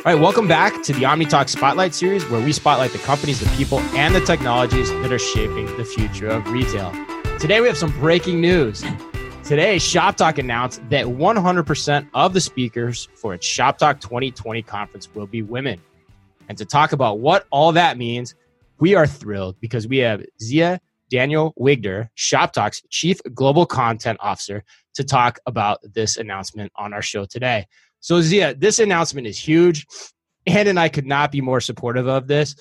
All right, welcome back to the OmniTalk Spotlight Series, where we spotlight the companies, the people, and the technologies that are shaping the future of retail. Today, we have some breaking news. Today, ShopTalk announced that 100% of the speakers for its ShopTalk 2020 conference will be women. And to talk about what all that means, we are thrilled because we have Zia Daniell Wigder, ShopTalk's Chief Global Content Officer, to talk about this announcement on our show today. So Zia, this announcement is huge. Ann and I could not be more supportive of this.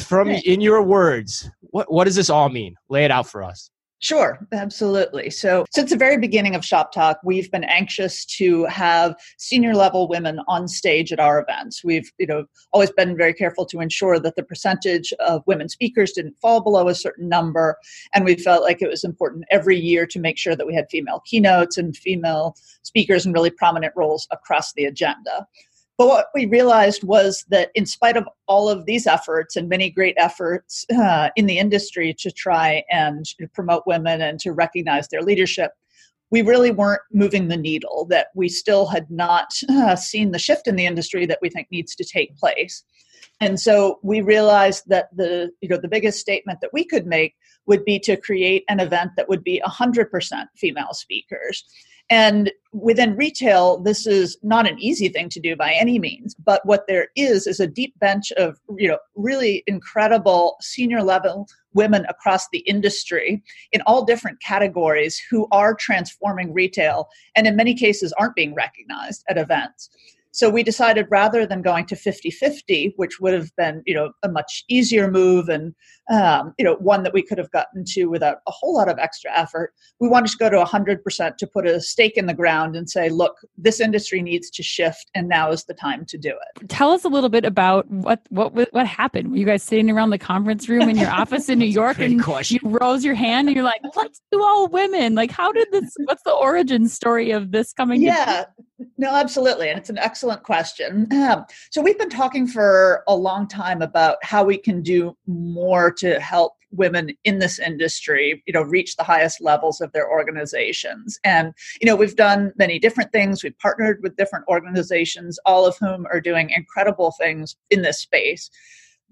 From in your words, what what does this all mean? Lay it out for us. Sure, absolutely. So, since the very beginning of Shop Talk, we've been anxious to have senior level women on stage at our events. We've, you know, always been very careful to ensure that the percentage of women speakers didn't fall below a certain number, and we felt like it was important every year to make sure that we had female keynotes and female speakers in really prominent roles across the agenda. But what we realized was that, in spite of all of these efforts and many great efforts uh, in the industry to try and promote women and to recognize their leadership, we really weren't moving the needle, that we still had not uh, seen the shift in the industry that we think needs to take place. And so we realized that the, you know, the biggest statement that we could make would be to create an event that would be 100% female speakers. And within retail, this is not an easy thing to do by any means. But what there is is a deep bench of you know really incredible senior level women across the industry in all different categories who are transforming retail and in many cases aren't being recognized at events. So we decided rather than going to 50-50, which would have been, you know, a much easier move and, um, you know, one that we could have gotten to without a whole lot of extra effort, we wanted to go to 100% to put a stake in the ground and say, look, this industry needs to shift, and now is the time to do it. Tell us a little bit about what what what happened. Were you guys sitting around the conference room in your office in New York, and question. you rose your hand and you're like, let's do all women? Like, how did this? What's the origin story of this coming? Yeah, no, absolutely, and it's an excellent question. So we've been talking for a long time about how we can do more to help women in this industry you know reach the highest levels of their organizations. And you know we've done many different things. We've partnered with different organizations all of whom are doing incredible things in this space.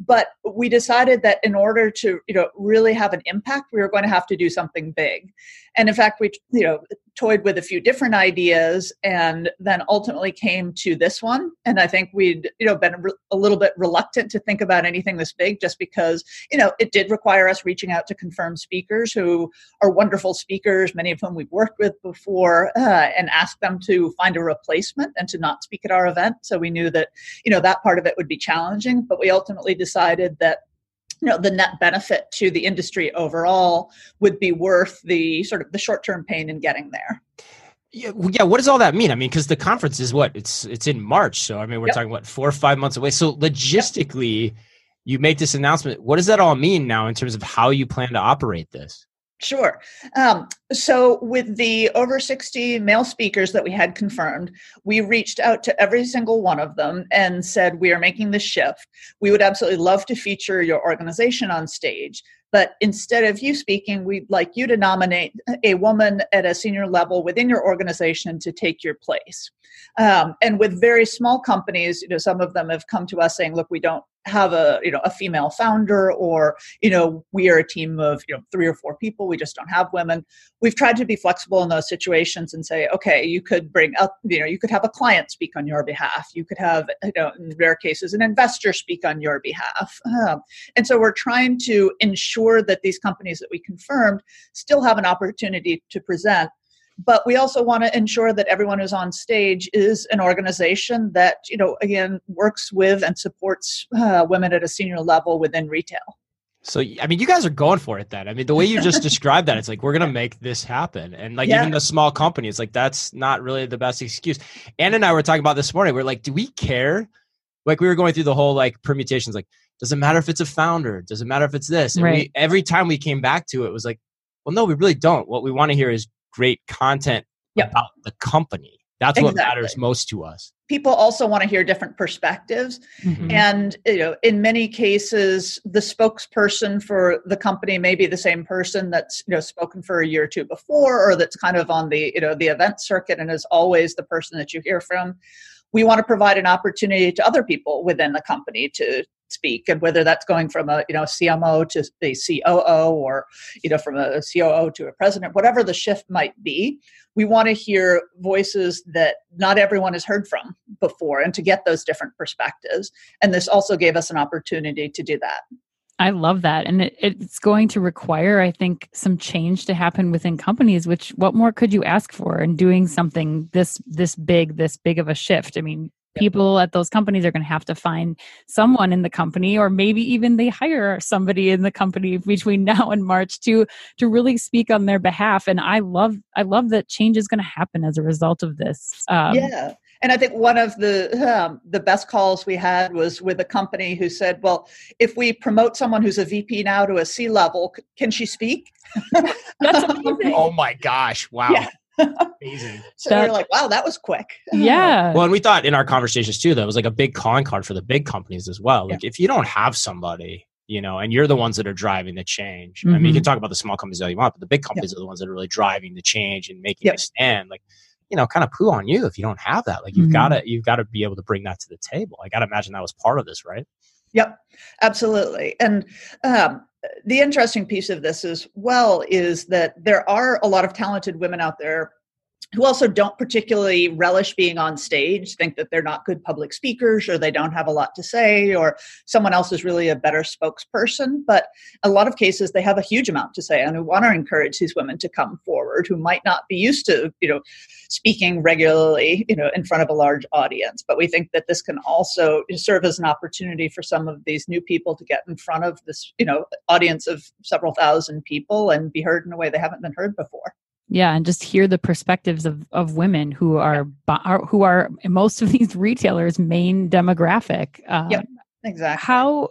But we decided that in order to you know really have an impact we were going to have to do something big. And in fact we you know toyed with a few different ideas and then ultimately came to this one. And i think we'd you know been a little bit reluctant to think about anything this big just because you know it did require us reaching out to confirmed speakers who are wonderful speakers many of whom we've worked with before uh, and ask them to find a replacement and to not speak at our event. So we knew that you know that part of it would be challenging but we ultimately decided that you know the net benefit to the industry overall would be worth the sort of the short term pain in getting there yeah, yeah. What does all that mean? I mean, because the conference is what it's it's in March, so I mean, we're yep. talking what four or five months away. So logistically, yep. you make this announcement. What does that all mean now in terms of how you plan to operate this? Sure. Um, so, with the over 60 male speakers that we had confirmed, we reached out to every single one of them and said, We are making this shift. We would absolutely love to feature your organization on stage. But instead of you speaking, we'd like you to nominate a woman at a senior level within your organization to take your place. Um, and with very small companies, you know, some of them have come to us saying, "Look, we don't have a you know a female founder or you know we are a team of you know three or four people we just don't have women. We've tried to be flexible in those situations and say okay you could bring up you know you could have a client speak on your behalf. You could have you know in rare cases an investor speak on your behalf. Um, and so we're trying to ensure that these companies that we confirmed still have an opportunity to present but we also want to ensure that everyone who's on stage is an organization that you know again works with and supports uh, women at a senior level within retail so I mean, you guys are going for it then. I mean, the way you just described that, it's like we're gonna make this happen, and like yeah. even the small companies, like that's not really the best excuse. Ann and I were talking about this morning. We are like, do we care? Like we were going through the whole like permutations. Like, does it matter if it's a founder? Does it matter if it's this? And right. we, every time we came back to it, it was like, well, no, we really don't. What we want to hear is great content yep. about the company. That's exactly. what matters most to us. People also want to hear different perspectives. Mm-hmm. And you know, in many cases, the spokesperson for the company may be the same person that's, you know, spoken for a year or two before, or that's kind of on the, you know, the event circuit and is always the person that you hear from. We want to provide an opportunity to other people within the company to speak and whether that's going from a you know cmo to a coo or you know from a coo to a president whatever the shift might be we want to hear voices that not everyone has heard from before and to get those different perspectives and this also gave us an opportunity to do that I love that. And it, it's going to require, I think, some change to happen within companies, which what more could you ask for in doing something this this big, this big of a shift? I mean, people at those companies are going to have to find someone in the company or maybe even they hire somebody in the company between now and march to to really speak on their behalf and i love i love that change is going to happen as a result of this um, yeah and I think one of the um, the best calls we had was with a company who said, "Well, if we promote someone who's a VP now to a C level, can she speak?" That's amazing. Oh my gosh! Wow. Yeah. Amazing. so that, we're like, wow, that was quick. Yeah. Well, and we thought in our conversations too, that was like a big calling card for the big companies as well. Like yeah. if you don't have somebody, you know, and you're the ones that are driving the change. Mm-hmm. I mean, you can mm-hmm. talk about the small companies all you want, but the big companies yeah. are the ones that are really driving the change and making yep. a stand. Like, you know, kind of poo on you if you don't have that. Like you've mm-hmm. gotta you've gotta be able to bring that to the table. I gotta imagine that was part of this, right? Yep, absolutely. And um, the interesting piece of this as well is that there are a lot of talented women out there who also don't particularly relish being on stage, think that they're not good public speakers or they don't have a lot to say or someone else is really a better spokesperson. But a lot of cases they have a huge amount to say and we want to encourage these women to come forward who might not be used to, you know, speaking regularly, you know, in front of a large audience. But we think that this can also serve as an opportunity for some of these new people to get in front of this, you know, audience of several thousand people and be heard in a way they haven't been heard before yeah and just hear the perspectives of, of women who are, are who are most of these retailers main demographic um, yep exactly. how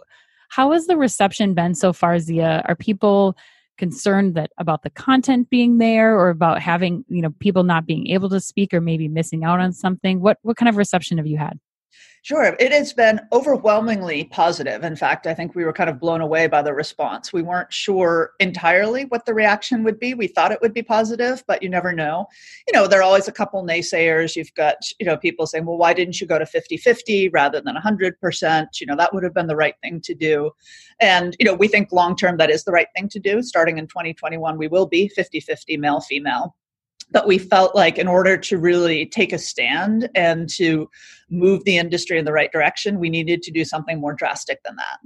how has the reception been so far zia? Are people concerned that about the content being there or about having you know people not being able to speak or maybe missing out on something? What what kind of reception have you had Sure. It has been overwhelmingly positive. In fact, I think we were kind of blown away by the response. We weren't sure entirely what the reaction would be. We thought it would be positive, but you never know. You know, there are always a couple naysayers. You've got, you know, people saying, well, why didn't you go to 50 50 rather than 100%? You know, that would have been the right thing to do. And, you know, we think long term that is the right thing to do. Starting in 2021, we will be 50 50 male female but we felt like in order to really take a stand and to move the industry in the right direction, we needed to do something more drastic than that.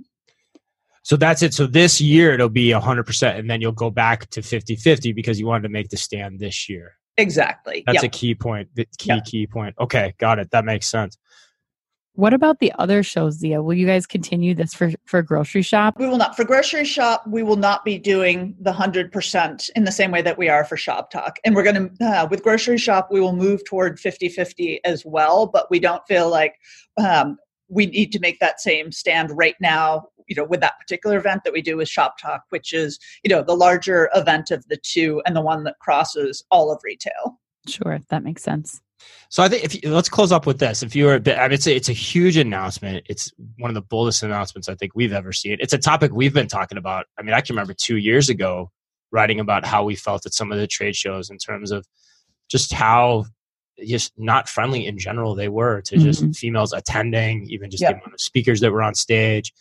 So that's it. So this year it'll be 100%, and then you'll go back to 50 50 because you wanted to make the stand this year. Exactly. That's yep. a key point. The key, yep. key point. Okay, got it. That makes sense. What about the other shows, Zia? Will you guys continue this for, for grocery shop? We will not. For grocery shop, we will not be doing the 100% in the same way that we are for shop talk. And we're going to, uh, with grocery shop, we will move toward 50 50 as well. But we don't feel like um, we need to make that same stand right now you know with that particular event that we do with shop talk which is you know the larger event of the two and the one that crosses all of retail sure that makes sense so I think if you, let's close up with this. If you were, I mean, it's a, it's a huge announcement. It's one of the boldest announcements I think we've ever seen. It's a topic we've been talking about. I mean, I can remember two years ago writing about how we felt at some of the trade shows in terms of just how just not friendly in general they were to just mm-hmm. females attending, even just yep. the amount of speakers that were on stage.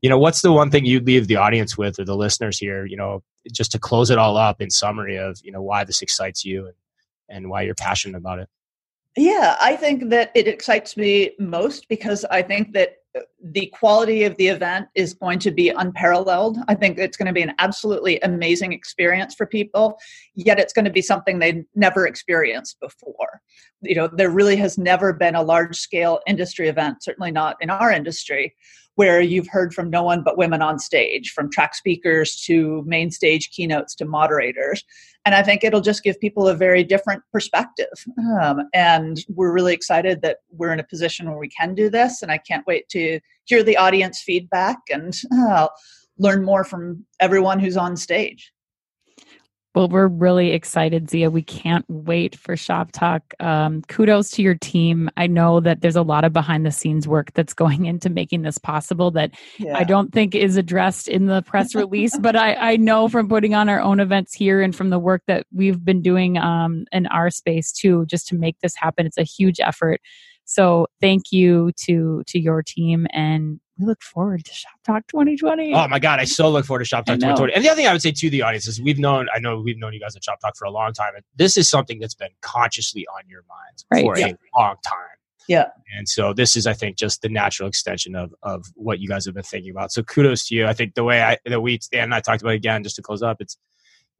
You know, what's the one thing you'd leave the audience with or the listeners here? You know, just to close it all up in summary of you know why this excites you and, and why you're passionate about it. Yeah, I think that it excites me most because I think that uh, the quality of the event is going to be unparalleled. I think it's going to be an absolutely amazing experience for people, yet it's going to be something they've never experienced before. You know, there really has never been a large scale industry event, certainly not in our industry, where you've heard from no one but women on stage, from track speakers to main stage keynotes to moderators. And I think it'll just give people a very different perspective. Um, and we're really excited that we're in a position where we can do this. And I can't wait to hear the audience feedback and uh, learn more from everyone who's on stage. Well, we're really excited, Zia. We can't wait for Shop Talk. Um, kudos to your team. I know that there's a lot of behind the scenes work that's going into making this possible that yeah. I don't think is addressed in the press release, but I, I know from putting on our own events here and from the work that we've been doing um, in our space too, just to make this happen. It's a huge effort. So thank you to to your team and we look forward to Shop Talk 2020. Oh my God, I so look forward to Shop Talk 2020. And the other thing I would say to the audience is we've known, I know we've known you guys at Shop Talk for a long time. And this is something that's been consciously on your minds right. for yeah. a long time. Yeah. And so this is, I think, just the natural extension of of what you guys have been thinking about. So kudos to you. I think the way I that we and I talked about again, just to close up, it's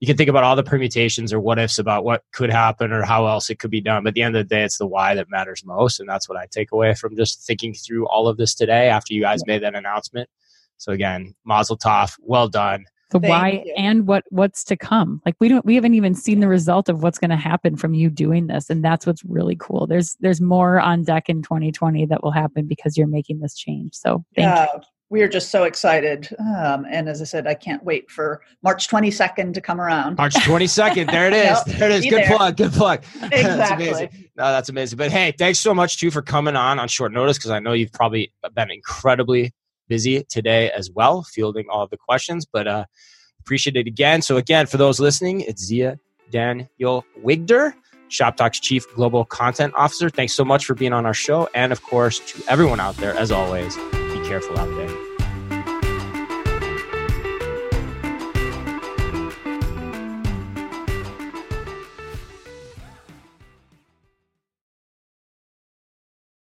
you can think about all the permutations or what ifs about what could happen or how else it could be done. But at the end of the day, it's the why that matters most. And that's what I take away from just thinking through all of this today after you guys made that announcement. So again, Mazel Tov, well done. The Thank why you. and what what's to come. Like we don't we haven't even seen the result of what's going to happen from you doing this, and that's what's really cool. There's there's more on deck in 2020 that will happen because you're making this change. So thank yeah. you we are just so excited. Um, and as I said, I can't wait for March 22nd to come around. March 22nd. There it is. yep, there it is. Good there. plug. Good plug. Exactly. that's amazing. No, that's amazing. But hey, thanks so much too for coming on on short notice because I know you've probably been incredibly busy today as well, fielding all the questions. But uh, appreciate it again. So again, for those listening, it's Zia Daniell Wigder. Shop Talk's Chief Global Content Officer. Thanks so much for being on our show. And of course, to everyone out there, as always, careful out there.